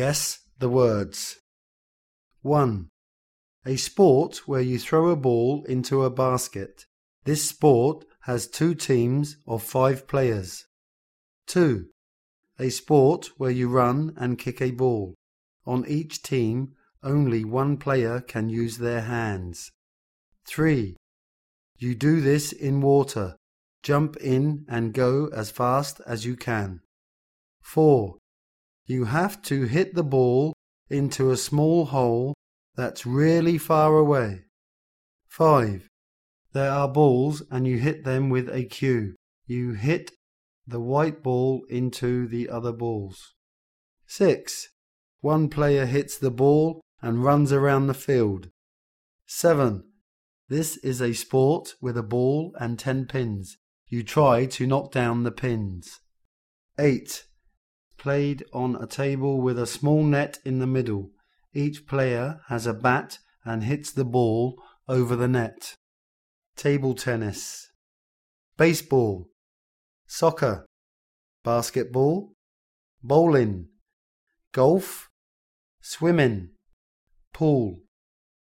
Guess the words. 1. A sport where you throw a ball into a basket. This sport has two teams of five players. 2. A sport where you run and kick a ball. On each team, only one player can use their hands. 3. You do this in water. Jump in and go as fast as you can. 4. You have to hit the ball into a small hole that's really far away. 5. There are balls and you hit them with a cue. You hit the white ball into the other balls. 6. One player hits the ball and runs around the field. 7. This is a sport with a ball and 10 pins. You try to knock down the pins. 8. Played on a table with a small net in the middle. Each player has a bat and hits the ball over the net. Table tennis. Baseball. Soccer. Basketball. Bowling. Golf. Swimming. Pool.